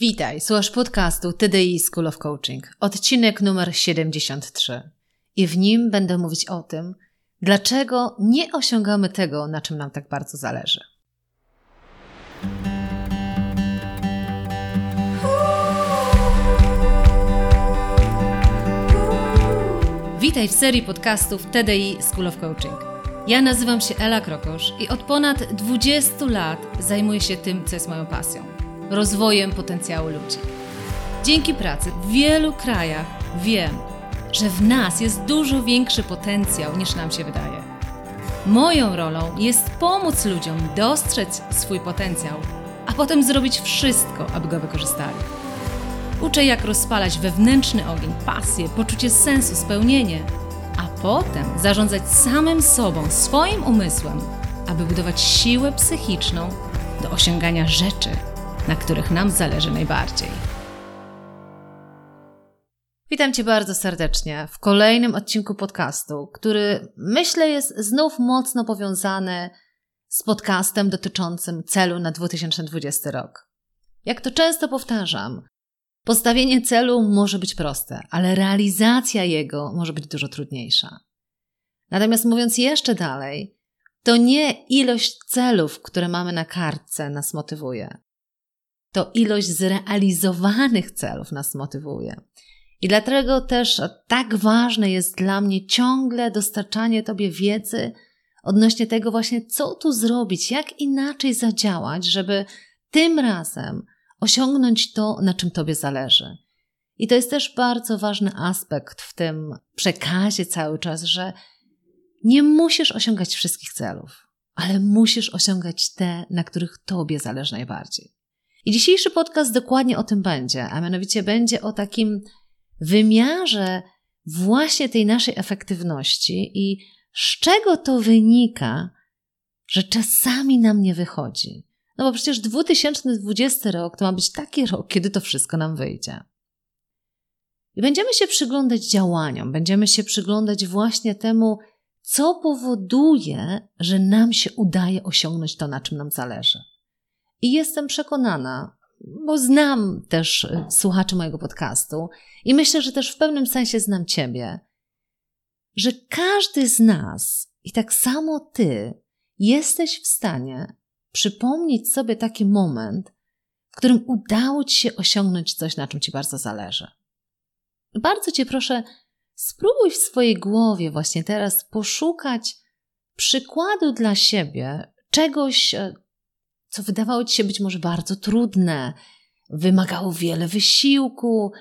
Witaj, słuchasz podcastu TDI School of Coaching, odcinek numer 73. I w nim będę mówić o tym, dlaczego nie osiągamy tego, na czym nam tak bardzo zależy. Witaj w serii podcastów TDI School of Coaching. Ja nazywam się Ela Krokosz i od ponad 20 lat zajmuję się tym, co jest moją pasją rozwojem potencjału ludzi. Dzięki pracy w wielu krajach wiem, że w nas jest dużo większy potencjał niż nam się wydaje. Moją rolą jest pomóc ludziom dostrzec swój potencjał, a potem zrobić wszystko, aby go wykorzystali. Uczę, jak rozpalać wewnętrzny ogień, pasję, poczucie sensu, spełnienie, a potem zarządzać samym sobą, swoim umysłem, aby budować siłę psychiczną do osiągania rzeczy, na których nam zależy najbardziej. Witam Cię bardzo serdecznie w kolejnym odcinku podcastu, który myślę jest znów mocno powiązany z podcastem dotyczącym celu na 2020 rok. Jak to często powtarzam, postawienie celu może być proste, ale realizacja jego może być dużo trudniejsza. Natomiast mówiąc jeszcze dalej, to nie ilość celów, które mamy na kartce, nas motywuje, to ilość zrealizowanych celów nas motywuje. I dlatego też tak ważne jest dla mnie ciągle dostarczanie Tobie wiedzy odnośnie tego właśnie, co tu zrobić, jak inaczej zadziałać, żeby tym razem osiągnąć to, na czym Tobie zależy. I to jest też bardzo ważny aspekt w tym przekazie cały czas, że nie musisz osiągać wszystkich celów, ale musisz osiągać te, na których Tobie zależy najbardziej. I dzisiejszy podcast dokładnie o tym będzie, a mianowicie będzie o takim wymiarze właśnie tej naszej efektywności i z czego to wynika, że czasami nam nie wychodzi. No bo przecież 2020 rok to ma być taki rok, kiedy to wszystko nam wyjdzie. I będziemy się przyglądać działaniom, będziemy się przyglądać właśnie temu, co powoduje, że nam się udaje osiągnąć to, na czym nam zależy. I jestem przekonana, bo znam też y, słuchaczy mojego podcastu i myślę, że też w pewnym sensie znam Ciebie, że każdy z nas i tak samo Ty jesteś w stanie przypomnieć sobie taki moment, w którym udało Ci się osiągnąć coś, na czym Ci bardzo zależy. Bardzo Cię proszę, spróbuj w swojej głowie właśnie teraz poszukać przykładu dla siebie czegoś, e, co wydawało ci się być może bardzo trudne, wymagało wiele wysiłku,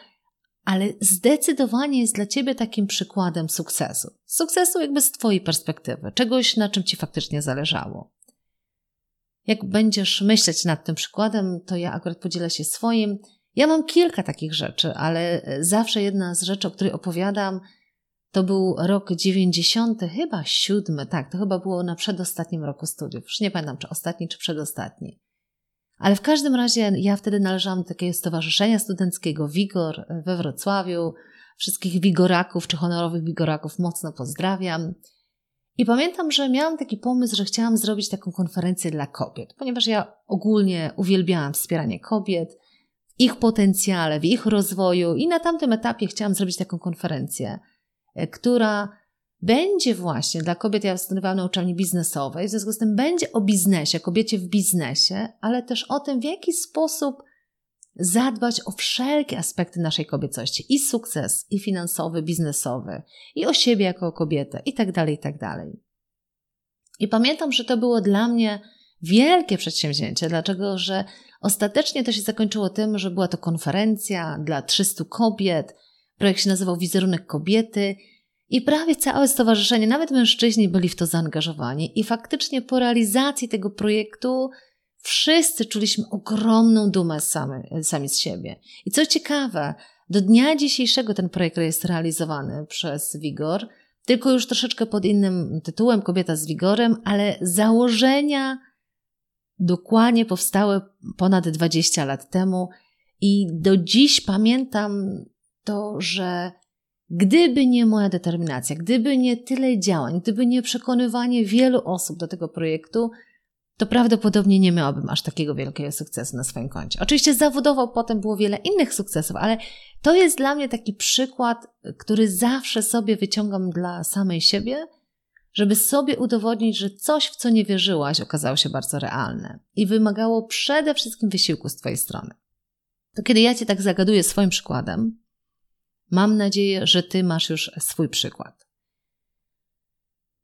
ale zdecydowanie jest dla ciebie takim przykładem sukcesu. Sukcesu jakby z twojej perspektywy, czegoś, na czym ci faktycznie zależało. Jak będziesz myśleć nad tym przykładem, to ja akurat podzielę się swoim. Ja mam kilka takich rzeczy, ale zawsze jedna z rzeczy, o której opowiadam, to był rok 90, chyba siódmy, tak, to chyba było na przedostatnim roku studiów. Już nie pamiętam, czy ostatni, czy przedostatni. Ale w każdym razie ja wtedy należałam do takiego stowarzyszenia studenckiego Wigor we Wrocławiu. Wszystkich wigoraków czy honorowych wigoraków mocno pozdrawiam. I pamiętam, że miałam taki pomysł, że chciałam zrobić taką konferencję dla kobiet, ponieważ ja ogólnie uwielbiałam wspieranie kobiet, ich potencjale, w ich rozwoju i na tamtym etapie chciałam zrobić taką konferencję która będzie właśnie dla kobiet, ja studiowałam na uczelni biznesowej, w związku z tym będzie o biznesie, kobiecie w biznesie, ale też o tym, w jaki sposób zadbać o wszelkie aspekty naszej kobiecości. I sukces, i finansowy, biznesowy, i o siebie jako kobietę, i tak dalej, i tak dalej. I pamiętam, że to było dla mnie wielkie przedsięwzięcie, dlatego że ostatecznie to się zakończyło tym, że była to konferencja dla 300 kobiet, Projekt się nazywał Wizerunek Kobiety i prawie całe stowarzyszenie, nawet mężczyźni byli w to zaangażowani. I faktycznie po realizacji tego projektu wszyscy czuliśmy ogromną dumę sami, sami z siebie. I co ciekawe, do dnia dzisiejszego ten projekt jest realizowany przez Wigor, tylko już troszeczkę pod innym tytułem Kobieta z Wigorem, ale założenia dokładnie powstały ponad 20 lat temu i do dziś pamiętam to, że gdyby nie moja determinacja, gdyby nie tyle działań, gdyby nie przekonywanie wielu osób do tego projektu, to prawdopodobnie nie miałabym aż takiego wielkiego sukcesu na swoim koncie. Oczywiście zawodowo potem było wiele innych sukcesów, ale to jest dla mnie taki przykład, który zawsze sobie wyciągam dla samej siebie, żeby sobie udowodnić, że coś, w co nie wierzyłaś, okazało się bardzo realne i wymagało przede wszystkim wysiłku z Twojej strony. To kiedy ja Cię tak zagaduję swoim przykładem, mam nadzieję, że Ty masz już swój przykład.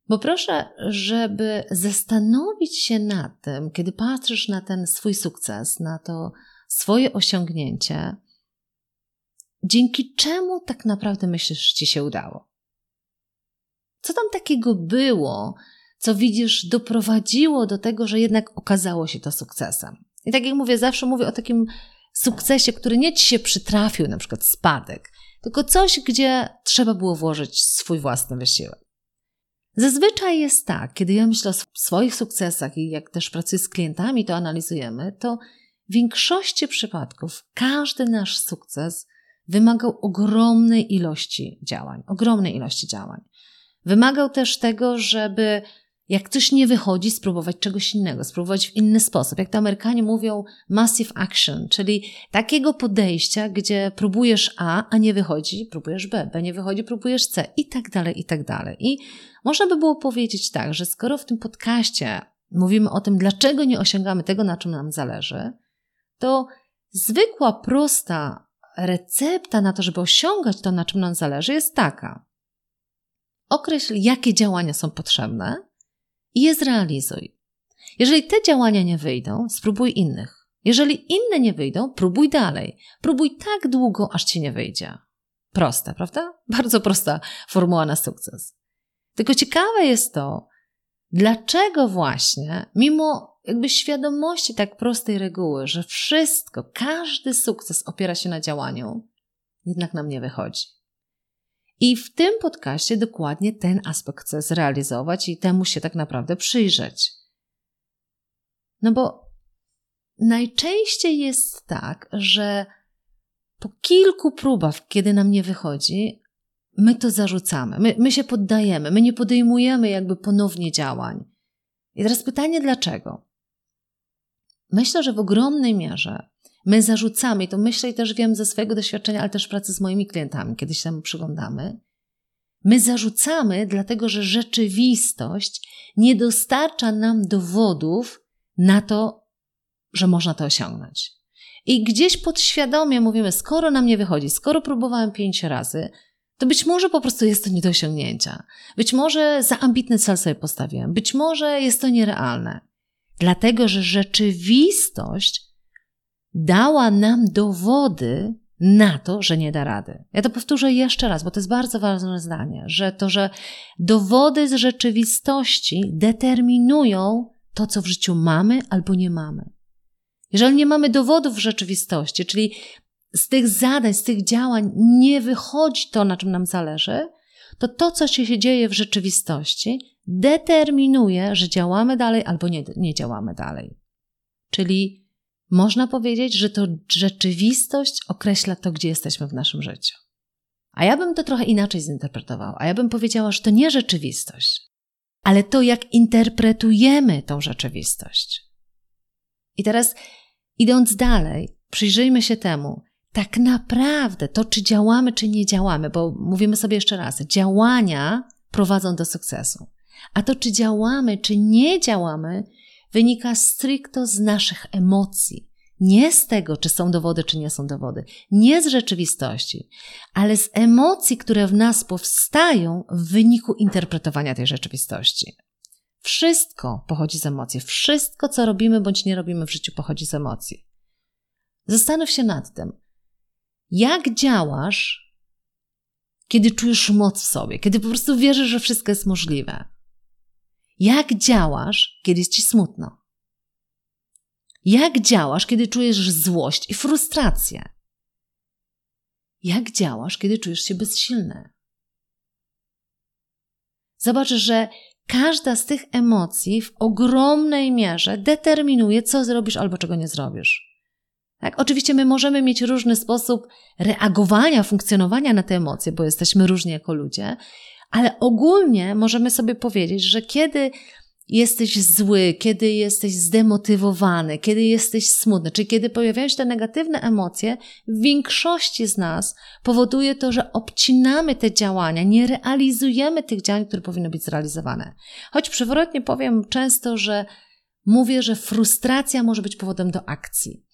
Bo proszę, żeby zastanowić się nad tym, kiedy patrzysz na ten swój sukces, na to swoje osiągnięcie, dzięki czemu tak naprawdę myślisz, ci się udało? Co tam takiego było, co widzisz, doprowadziło do tego, że jednak okazało się to sukcesem? I tak jak mówię, zawsze mówię o takim sukcesie, który nie ci się przytrafił, na przykład spadek, tylko coś, gdzie trzeba było włożyć swój własny wysiłek. Zazwyczaj jest tak, kiedy ja myślę o swoich sukcesach i jak też pracuję z klientami, to analizujemy, to w większości przypadków każdy nasz sukces wymagał ogromnej ilości działań, ogromnej ilości działań. Wymagał też tego, żeby jak coś nie wychodzi, spróbować czegoś innego, spróbować w inny sposób. Jak to Amerykanie mówią, massive action, czyli takiego podejścia, gdzie próbujesz A, a nie wychodzi, próbujesz B, B nie wychodzi, próbujesz C i tak dalej, i tak dalej. I można by było powiedzieć tak, że skoro w tym podcaście mówimy o tym, dlaczego nie osiągamy tego, na czym nam zależy, to zwykła, prosta recepta na to, żeby osiągać to, na czym nam zależy, jest taka. Określ, jakie działania są potrzebne i je zrealizuj. Jeżeli te działania nie wyjdą, spróbuj innych. Jeżeli inne nie wyjdą, próbuj dalej. Próbuj tak długo, aż ci nie wyjdzie. Proste, prawda? Bardzo prosta formuła na sukces. Tylko ciekawe jest to, dlaczego właśnie, mimo jakby świadomości tak prostej reguły, że wszystko, każdy sukces opiera się na działaniu, jednak nam nie wychodzi. I w tym podcaście dokładnie ten aspekt chcę zrealizować i temu się tak naprawdę przyjrzeć. No bo najczęściej jest tak, że po kilku próbach, kiedy nam nie wychodzi, my to zarzucamy, my, my się poddajemy, my nie podejmujemy jakby ponownie działań. I teraz pytanie dlaczego? Myślę, że w ogromnej mierze my zarzucamy, i to myślę i też wiem ze swojego doświadczenia, ale też pracy z moimi klientami, kiedy się temu przyglądamy, my zarzucamy, dlatego że rzeczywistość nie dostarcza nam dowodów na to, że można to osiągnąć. I gdzieś podświadomie mówimy, skoro nam nie wychodzi, skoro próbowałem pięć razy, to być może po prostu jest to nie do osiągnięcia. Być może za ambitny cel sobie postawiłem. Być może jest to nierealne. Dlatego, że rzeczywistość dała nam dowody na to, że nie da rady. Ja to powtórzę jeszcze raz, bo to jest bardzo ważne zdanie, że to, że dowody z rzeczywistości determinują to, co w życiu mamy albo nie mamy. Jeżeli nie mamy dowodów w rzeczywistości, czyli z tych zadań, z tych działań nie wychodzi to, na czym nam zależy, to to, co się dzieje w rzeczywistości, determinuje, że działamy dalej albo nie, nie działamy dalej. Czyli można powiedzieć, że to rzeczywistość określa to, gdzie jesteśmy w naszym życiu. A ja bym to trochę inaczej zinterpretowała. A ja bym powiedziała, że to nie rzeczywistość, ale to, jak interpretujemy tą rzeczywistość. I teraz, idąc dalej, przyjrzyjmy się temu, tak naprawdę to, czy działamy, czy nie działamy, bo mówimy sobie jeszcze raz, działania prowadzą do sukcesu. A to, czy działamy, czy nie działamy, wynika stricto z naszych emocji. Nie z tego, czy są dowody, czy nie są dowody, nie z rzeczywistości, ale z emocji, które w nas powstają w wyniku interpretowania tej rzeczywistości. Wszystko pochodzi z emocji. Wszystko, co robimy bądź nie robimy w życiu, pochodzi z emocji. Zastanów się nad tym, jak działasz, kiedy czujesz moc w sobie, kiedy po prostu wierzysz, że wszystko jest możliwe. Jak działasz, kiedy jest ci smutno? Jak działasz, kiedy czujesz złość i frustrację? Jak działasz, kiedy czujesz się bezsilny? Zobacz, że każda z tych emocji w ogromnej mierze determinuje, co zrobisz albo czego nie zrobisz. Tak? Oczywiście my możemy mieć różny sposób reagowania, funkcjonowania na te emocje, bo jesteśmy różni jako ludzie, ale ogólnie możemy sobie powiedzieć, że kiedy jesteś zły, kiedy jesteś zdemotywowany, kiedy jesteś smutny, czyli kiedy pojawiają się te negatywne emocje, w większości z nas powoduje to, że obcinamy te działania, nie realizujemy tych działań, które powinny być zrealizowane. Choć przewrotnie powiem często, że mówię, że frustracja może być powodem do akcji.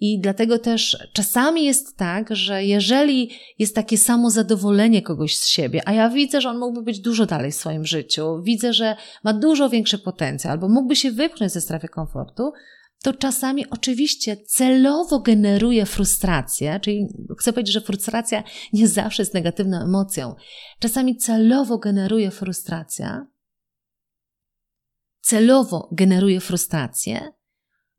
I dlatego też czasami jest tak, że jeżeli jest takie samo zadowolenie kogoś z siebie, a ja widzę, że on mógłby być dużo dalej w swoim życiu, widzę, że ma dużo większy potencjał, albo mógłby się wypchnąć ze strefy komfortu, to czasami oczywiście celowo generuje frustrację, czyli chcę powiedzieć, że frustracja nie zawsze jest negatywną emocją. Czasami celowo generuje frustracja, celowo generuje frustrację,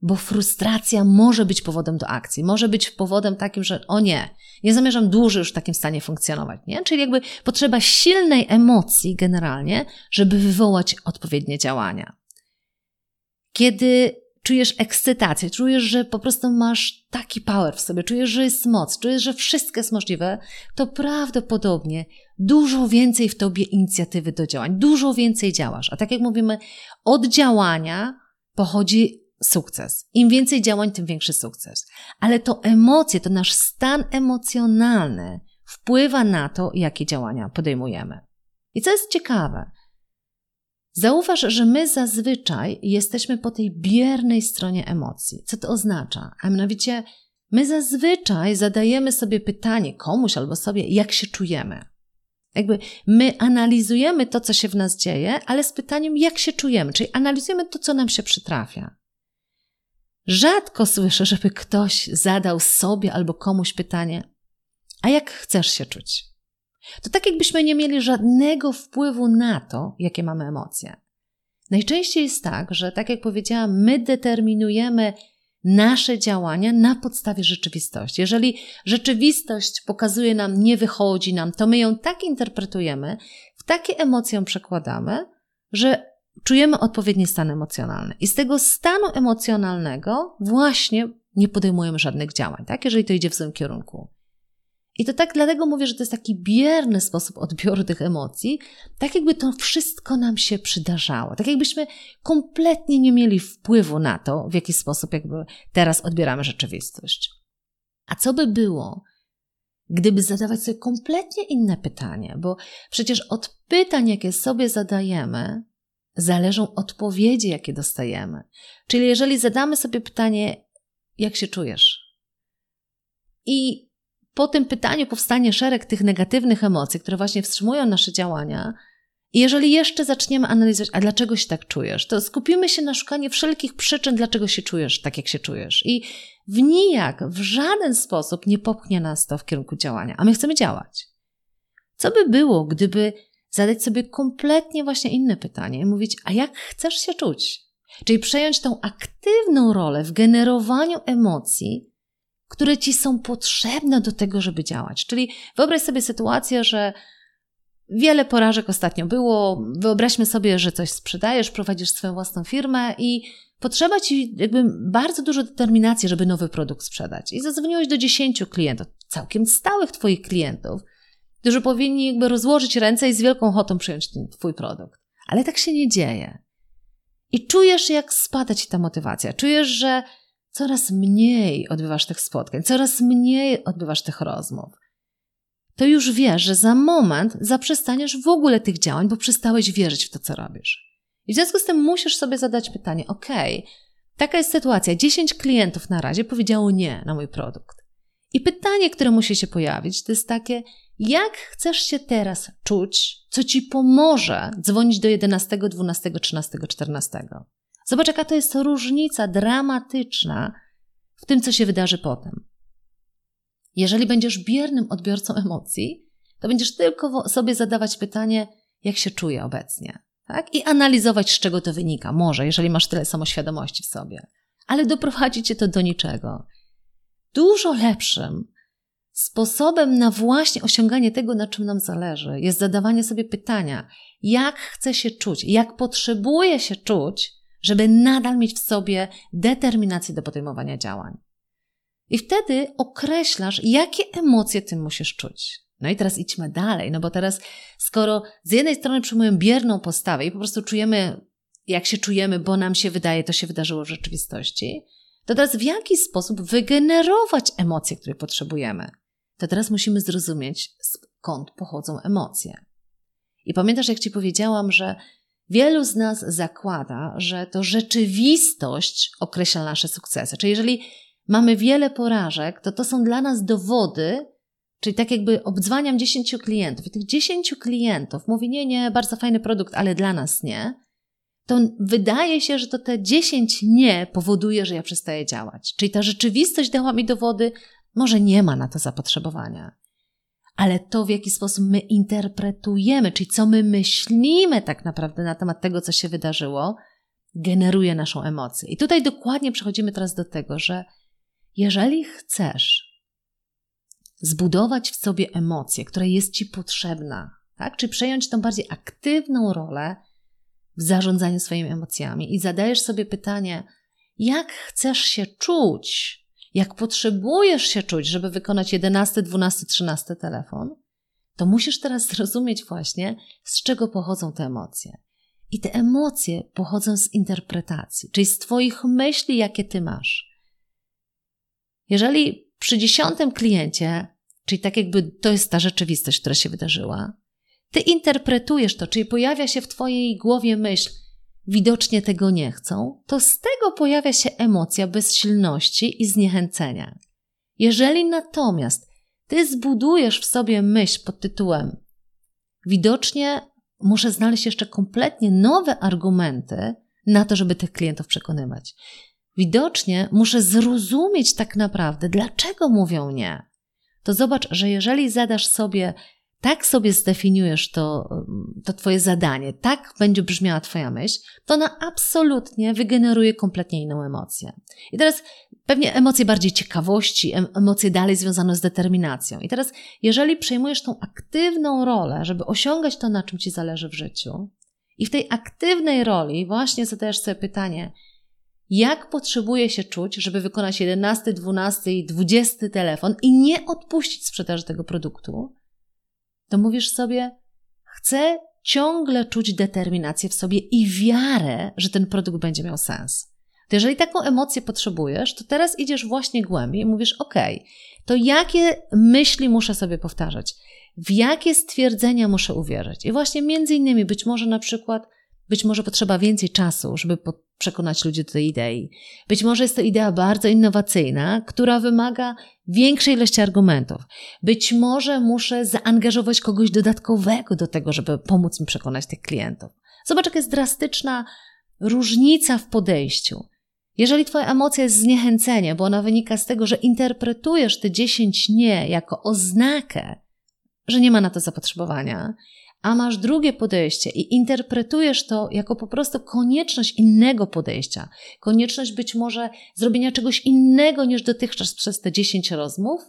bo frustracja może być powodem do akcji, może być powodem takim, że o nie, nie zamierzam dłużej już w takim stanie funkcjonować, nie? Czyli jakby potrzeba silnej emocji generalnie, żeby wywołać odpowiednie działania. Kiedy czujesz ekscytację, czujesz, że po prostu masz taki power w sobie, czujesz, że jest moc, czujesz, że wszystko jest możliwe, to prawdopodobnie dużo więcej w tobie inicjatywy do działań, dużo więcej działasz. A tak jak mówimy, od działania pochodzi sukces. Im więcej działań, tym większy sukces. Ale to emocje, to nasz stan emocjonalny wpływa na to, jakie działania podejmujemy. I co jest ciekawe, zauważ, że my zazwyczaj jesteśmy po tej biernej stronie emocji. Co to oznacza? A mianowicie, my zazwyczaj zadajemy sobie pytanie komuś albo sobie, jak się czujemy. Jakby my analizujemy to, co się w nas dzieje, ale z pytaniem, jak się czujemy, czyli analizujemy to, co nam się przytrafia. Rzadko słyszę, żeby ktoś zadał sobie albo komuś pytanie: A jak chcesz się czuć? To tak, jakbyśmy nie mieli żadnego wpływu na to, jakie mamy emocje. Najczęściej jest tak, że, tak jak powiedziałam, my determinujemy nasze działania na podstawie rzeczywistości. Jeżeli rzeczywistość pokazuje nam, nie wychodzi nam, to my ją tak interpretujemy, w takie emocje przekładamy, że czujemy odpowiedni stan emocjonalny. I z tego stanu emocjonalnego właśnie nie podejmujemy żadnych działań, tak? Jeżeli to idzie w złym kierunku. I to tak dlatego mówię, że to jest taki bierny sposób odbioru tych emocji, tak jakby to wszystko nam się przydarzało, tak jakbyśmy kompletnie nie mieli wpływu na to, w jaki sposób jakby teraz odbieramy rzeczywistość. A co by było, gdyby zadawać sobie kompletnie inne pytanie, bo przecież od pytań, jakie sobie zadajemy, zależą odpowiedzi, jakie dostajemy. Czyli jeżeli zadamy sobie pytanie, jak się czujesz? I po tym pytaniu powstanie szereg tych negatywnych emocji, które właśnie wstrzymują nasze działania. I jeżeli jeszcze zaczniemy analizować, a dlaczego się tak czujesz, to skupimy się na szukaniu wszelkich przyczyn, dlaczego się czujesz tak, jak się czujesz. I w nijak, w żaden sposób nie popchnie nas to w kierunku działania, a my chcemy działać. Co by było, gdyby zadać sobie kompletnie właśnie inne pytanie mówić, a jak chcesz się czuć? Czyli przejąć tą aktywną rolę w generowaniu emocji, które ci są potrzebne do tego, żeby działać. Czyli wyobraź sobie sytuację, że wiele porażek ostatnio było. Wyobraźmy sobie, że coś sprzedajesz, prowadzisz swoją własną firmę i potrzeba ci jakby bardzo dużo determinacji, żeby nowy produkt sprzedać. I zadzwoniłeś do 10 klientów, całkiem stałych Twoich klientów, którzy powinni jakby rozłożyć ręce i z wielką ochotą przyjąć ten Twój produkt. Ale tak się nie dzieje. I czujesz, jak spada Ci ta motywacja. Czujesz, że coraz mniej odbywasz tych spotkań, coraz mniej odbywasz tych rozmów. To już wiesz, że za moment zaprzestaniesz w ogóle tych działań, bo przestałeś wierzyć w to, co robisz. I w związku z tym musisz sobie zadać pytanie: OK, taka jest sytuacja. 10 klientów na razie powiedziało nie na mój produkt. I pytanie, które musi się pojawić, to jest takie: jak chcesz się teraz czuć, co ci pomoże dzwonić do 11, 12, 13, 14? Zobacz, jaka to jest różnica dramatyczna w tym, co się wydarzy potem. Jeżeli będziesz biernym odbiorcą emocji, to będziesz tylko sobie zadawać pytanie, jak się czuję obecnie. Tak? I analizować, z czego to wynika. Może, jeżeli masz tyle samoświadomości w sobie. Ale doprowadzi cię to do niczego. Dużo lepszym Sposobem na właśnie osiąganie tego, na czym nam zależy, jest zadawanie sobie pytania, jak chcę się czuć, jak potrzebuję się czuć, żeby nadal mieć w sobie determinację do podejmowania działań. I wtedy określasz, jakie emocje ty musisz czuć. No i teraz idźmy dalej, no bo teraz, skoro z jednej strony przyjmujemy bierną postawę i po prostu czujemy jak się czujemy, bo nam się wydaje, to się wydarzyło w rzeczywistości, to teraz w jaki sposób wygenerować emocje, które potrzebujemy? To teraz musimy zrozumieć, skąd pochodzą emocje. I pamiętasz, jak Ci powiedziałam, że wielu z nas zakłada, że to rzeczywistość określa nasze sukcesy. Czyli jeżeli mamy wiele porażek, to to są dla nas dowody, czyli tak jakby obdzwaniam 10 klientów i tych 10 klientów mówi, nie, nie, bardzo fajny produkt, ale dla nas nie, to wydaje się, że to te 10 nie powoduje, że ja przestaję działać. Czyli ta rzeczywistość dała mi dowody, może nie ma na to zapotrzebowania. Ale to, w jaki sposób my interpretujemy, czyli co my myślimy tak naprawdę na temat tego, co się wydarzyło, generuje naszą emocję. I tutaj dokładnie przechodzimy teraz do tego, że jeżeli chcesz zbudować w sobie emocję, która jest ci potrzebna, tak? czy przejąć tą bardziej aktywną rolę w zarządzaniu swoimi emocjami i zadajesz sobie pytanie, jak chcesz się czuć, jak potrzebujesz się czuć, żeby wykonać 11, 12, 13 telefon, to musisz teraz zrozumieć właśnie, z czego pochodzą te emocje. I te emocje pochodzą z interpretacji, czyli z Twoich myśli, jakie Ty masz. Jeżeli przy dziesiątym kliencie, czyli tak jakby to jest ta rzeczywistość, która się wydarzyła, Ty interpretujesz to, czyli pojawia się w Twojej głowie myśl, widocznie tego nie chcą, to z tego pojawia się emocja bezsilności i zniechęcenia. Jeżeli natomiast ty zbudujesz w sobie myśl pod tytułem widocznie muszę znaleźć jeszcze kompletnie nowe argumenty na to, żeby tych klientów przekonywać. Widocznie muszę zrozumieć tak naprawdę, dlaczego mówią nie. To zobacz, że jeżeli zadasz sobie tak sobie zdefiniujesz to, to Twoje zadanie, tak będzie brzmiała Twoja myśl, to ona absolutnie wygeneruje kompletnie inną emocję. I teraz pewnie emocje bardziej ciekawości, emocje dalej związane z determinacją. I teraz, jeżeli przejmujesz tą aktywną rolę, żeby osiągać to, na czym Ci zależy w życiu, i w tej aktywnej roli właśnie zadajesz sobie pytanie, jak potrzebuję się czuć, żeby wykonać 11, 12 i 20 telefon i nie odpuścić sprzedaży tego produktu, to mówisz sobie, chcę ciągle czuć determinację w sobie i wiarę, że ten produkt będzie miał sens. To jeżeli taką emocję potrzebujesz, to teraz idziesz właśnie głębiej i mówisz, ok, to jakie myśli muszę sobie powtarzać? W jakie stwierdzenia muszę uwierzyć? I właśnie między innymi być może na przykład być może potrzeba więcej czasu, żeby przekonać ludzi do tej idei. Być może jest to idea bardzo innowacyjna, która wymaga większej ilości argumentów. Być może muszę zaangażować kogoś dodatkowego do tego, żeby pomóc mi przekonać tych klientów. Zobacz, jaka jest drastyczna różnica w podejściu. Jeżeli Twoja emocja jest zniechęcenie, bo ona wynika z tego, że interpretujesz te 10 nie jako oznakę, że nie ma na to zapotrzebowania, a masz drugie podejście i interpretujesz to jako po prostu konieczność innego podejścia, konieczność być może zrobienia czegoś innego niż dotychczas przez te 10 rozmów,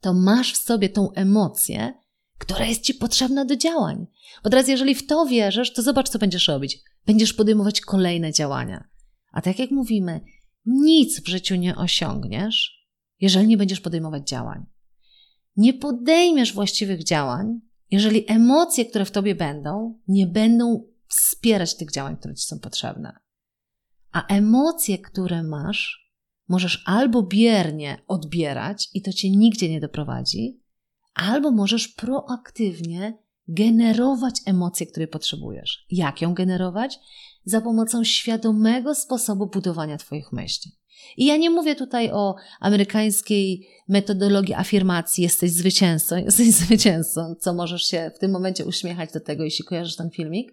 to masz w sobie tą emocję, która jest ci potrzebna do działań. Bo teraz, jeżeli w to wierzysz, to zobacz, co będziesz robić. Będziesz podejmować kolejne działania. A tak jak mówimy, nic w życiu nie osiągniesz, jeżeli nie będziesz podejmować działań. Nie podejmiesz właściwych działań, jeżeli emocje, które w tobie będą, nie będą wspierać tych działań, które ci są potrzebne. A emocje, które masz, możesz albo biernie odbierać i to cię nigdzie nie doprowadzi, albo możesz proaktywnie generować emocje, które potrzebujesz. Jak ją generować? Za pomocą świadomego sposobu budowania Twoich myśli. I ja nie mówię tutaj o amerykańskiej metodologii afirmacji, jesteś zwycięzcą, jesteś zwycięzcą, co możesz się w tym momencie uśmiechać do tego, jeśli kojarzysz ten filmik,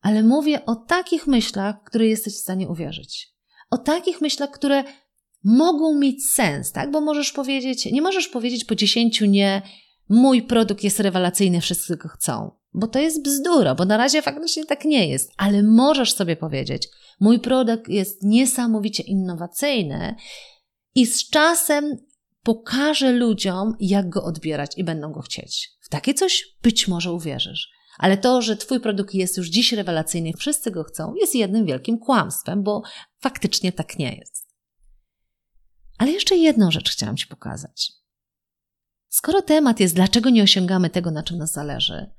ale mówię o takich myślach, które jesteś w stanie uwierzyć. O takich myślach, które mogą mieć sens, tak? Bo możesz powiedzieć, nie możesz powiedzieć po dziesięciu nie, mój produkt jest rewelacyjny, wszyscy go chcą. Bo to jest bzdura, bo na razie faktycznie tak nie jest, ale możesz sobie powiedzieć, mój produkt jest niesamowicie innowacyjny i z czasem pokażę ludziom, jak go odbierać i będą go chcieć. W takie coś być może uwierzysz. Ale to, że Twój produkt jest już dziś rewelacyjny, wszyscy go chcą, jest jednym wielkim kłamstwem, bo faktycznie tak nie jest. Ale jeszcze jedną rzecz chciałam Ci pokazać. Skoro temat jest, dlaczego nie osiągamy tego, na czym nas zależy,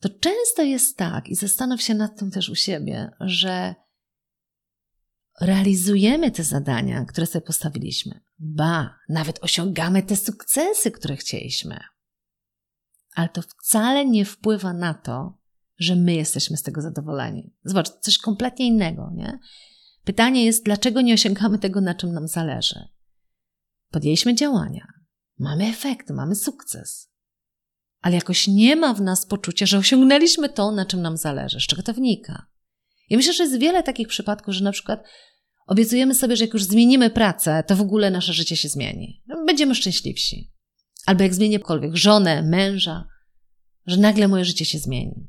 to często jest tak, i zastanów się nad tym też u siebie, że realizujemy te zadania, które sobie postawiliśmy. Ba, nawet osiągamy te sukcesy, które chcieliśmy. Ale to wcale nie wpływa na to, że my jesteśmy z tego zadowoleni. Zobacz, coś kompletnie innego, nie? Pytanie jest, dlaczego nie osiągamy tego, na czym nam zależy? Podjęliśmy działania, mamy efekty, mamy sukces, ale jakoś nie ma w nas poczucia, że osiągnęliśmy to, na czym nam zależy. Z czego to wynika? Ja myślę, że jest wiele takich przypadków, że na przykład obiecujemy sobie, że jak już zmienimy pracę, to w ogóle nasze życie się zmieni. Będziemy szczęśliwsi. Albo jak zmienię kogokolwiek, żonę, męża, że nagle moje życie się zmieni.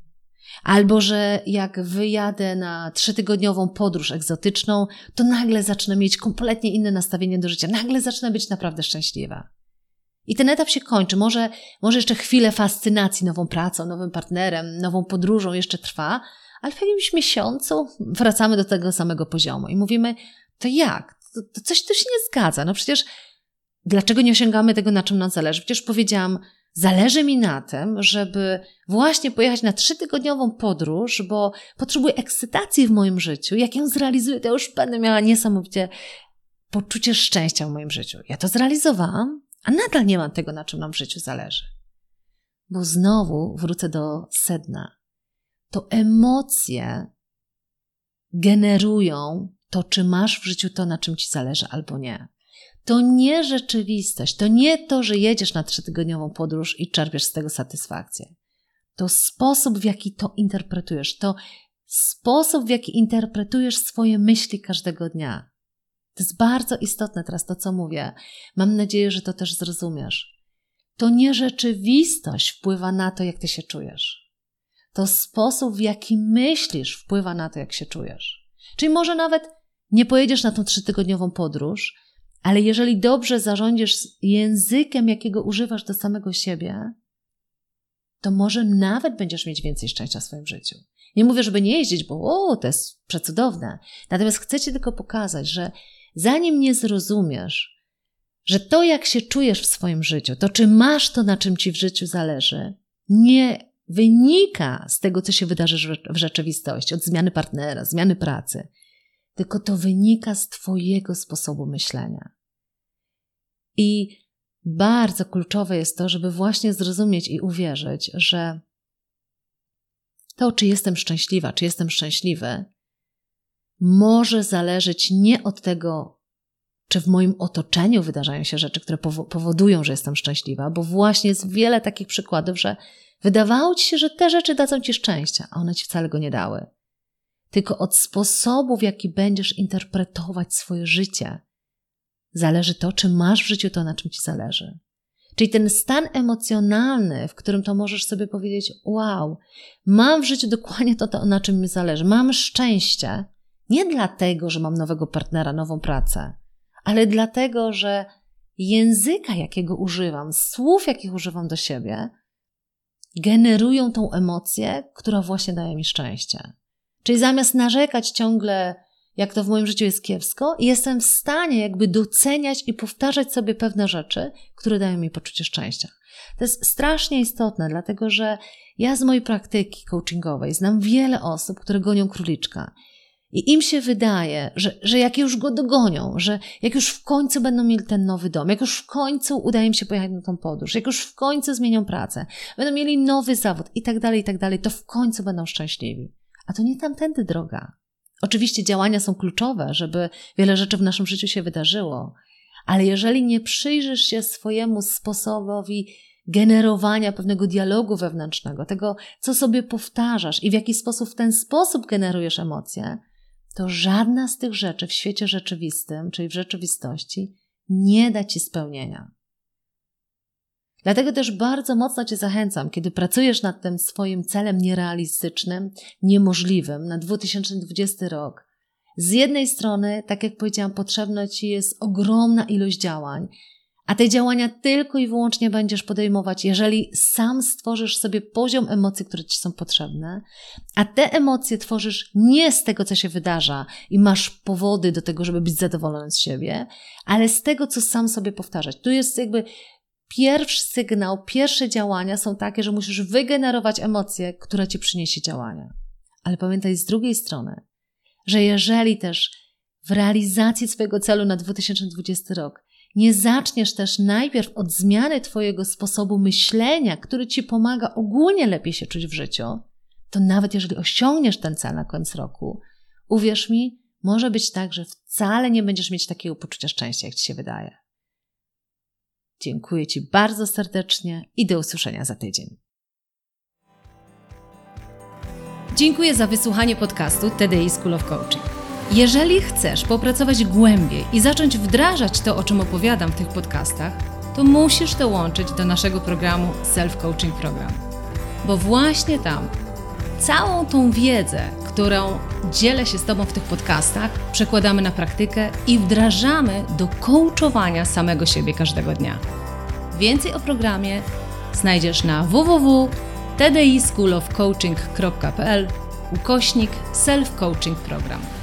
Albo że jak wyjadę na trzytygodniową podróż egzotyczną, to nagle zacznę mieć kompletnie inne nastawienie do życia. Nagle zacznę być naprawdę szczęśliwa. I ten etap się kończy. Może, może jeszcze chwilę fascynacji nową pracą, nowym partnerem, nową podróżą jeszcze trwa, ale w jakimś miesiącu wracamy do tego samego poziomu i mówimy, to jak? To, to coś tu się nie zgadza. No przecież dlaczego nie osiągamy tego, na czym nam zależy? Przecież powiedziałam, zależy mi na tym, żeby właśnie pojechać na trzytygodniową podróż, bo potrzebuję ekscytacji w moim życiu. Jak ją zrealizuję, to już będę miała niesamowicie poczucie szczęścia w moim życiu. Ja to zrealizowałam, a nadal nie mam tego, na czym nam w życiu zależy. Bo znowu wrócę do sedna. To emocje generują to, czy masz w życiu to, na czym ci zależy, albo nie. To nie rzeczywistość, to nie to, że jedziesz na trzytygodniową podróż i czerpiesz z tego satysfakcję. To sposób, w jaki to interpretujesz, to sposób, w jaki interpretujesz swoje myśli każdego dnia. To jest bardzo istotne teraz to, co mówię. Mam nadzieję, że to też zrozumiesz. To nie rzeczywistość wpływa na to, jak ty się czujesz. To sposób, w jaki myślisz, wpływa na to, jak się czujesz. Czyli może nawet nie pojedziesz na tą trzytygodniową podróż, ale jeżeli dobrze zarządzisz językiem, jakiego używasz do samego siebie, to może nawet będziesz mieć więcej szczęścia w swoim życiu. Nie mówię, żeby nie jeździć, bo o, to jest przecudowne. Natomiast chcę Ci tylko pokazać, że zanim nie zrozumiesz, że to, jak się czujesz w swoim życiu, to czy masz to, na czym ci w życiu zależy, nie wynika z tego, co się wydarzy w rzeczywistości, od zmiany partnera, zmiany pracy, tylko to wynika z Twojego sposobu myślenia. I bardzo kluczowe jest to, żeby właśnie zrozumieć i uwierzyć, że to, czy jestem szczęśliwa, czy jestem szczęśliwy, może zależeć nie od tego, czy w moim otoczeniu wydarzają się rzeczy, które powodują, że jestem szczęśliwa, bo właśnie jest wiele takich przykładów, że wydawało ci się, że te rzeczy dadzą ci szczęścia, a one ci wcale go nie dały. Tylko od sposobu, w jaki będziesz interpretować swoje życie, zależy to, czy masz w życiu to, na czym ci zależy. Czyli ten stan emocjonalny, w którym to możesz sobie powiedzieć: Wow, mam w życiu dokładnie to, to na czym mi zależy, mam szczęście, nie dlatego, że mam nowego partnera, nową pracę, ale dlatego, że języka, jakiego używam, słów, jakich używam do siebie, generują tą emocję, która właśnie daje mi szczęście. Czyli zamiast narzekać ciągle, jak to w moim życiu jest kiepsko, jestem w stanie jakby doceniać i powtarzać sobie pewne rzeczy, które dają mi poczucie szczęścia. To jest strasznie istotne, dlatego że ja z mojej praktyki coachingowej znam wiele osób, które gonią króliczka i im się wydaje, że, że jak już go dogonią, że jak już w końcu będą mieli ten nowy dom, jak już w końcu uda im się pojechać na tą podróż, jak już w końcu zmienią pracę, będą mieli nowy zawód i tak dalej, i tak dalej, to w końcu będą szczęśliwi. A to nie tamtędy droga. Oczywiście działania są kluczowe, żeby wiele rzeczy w naszym życiu się wydarzyło, ale jeżeli nie przyjrzysz się swojemu sposobowi generowania pewnego dialogu wewnętrznego, tego, co sobie powtarzasz i w jaki sposób w ten sposób generujesz emocje, to żadna z tych rzeczy w świecie rzeczywistym, czyli w rzeczywistości, nie da ci spełnienia. Dlatego też bardzo mocno Cię zachęcam, kiedy pracujesz nad tym swoim celem nierealistycznym, niemożliwym na 2020 rok. Z jednej strony, tak jak powiedziałam, potrzebna Ci jest ogromna ilość działań, a te działania tylko i wyłącznie będziesz podejmować, jeżeli sam stworzysz sobie poziom emocji, które ci są potrzebne, a te emocje tworzysz nie z tego, co się wydarza i masz powody do tego, żeby być zadowolony z siebie, ale z tego, co sam sobie powtarzać. Tu jest jakby pierwszy sygnał, pierwsze działania są takie, że musisz wygenerować emocje, które ci przyniesie działania. Ale pamiętaj z drugiej strony, że jeżeli też w realizacji swojego celu na 2020 rok nie zaczniesz też najpierw od zmiany Twojego sposobu myślenia, który Ci pomaga ogólnie lepiej się czuć w życiu, to nawet jeżeli osiągniesz ten cel na koniec roku, uwierz mi, może być tak, że wcale nie będziesz mieć takiego poczucia szczęścia, jak Ci się wydaje. Dziękuję Ci bardzo serdecznie i do usłyszenia za tydzień. Dziękuję za wysłuchanie podcastu TDI School of Coaching. Jeżeli chcesz popracować głębiej i zacząć wdrażać to, o czym opowiadam w tych podcastach, to musisz dołączyć do naszego programu Self Coaching Program. Bo właśnie tam całą tą wiedzę, którą dzielę się z Tobą w tych podcastach, przekładamy na praktykę i wdrażamy do coachowania samego siebie każdego dnia. Więcej o programie znajdziesz na www.tdischoolofcoaching.pl ukośnik self-coaching program.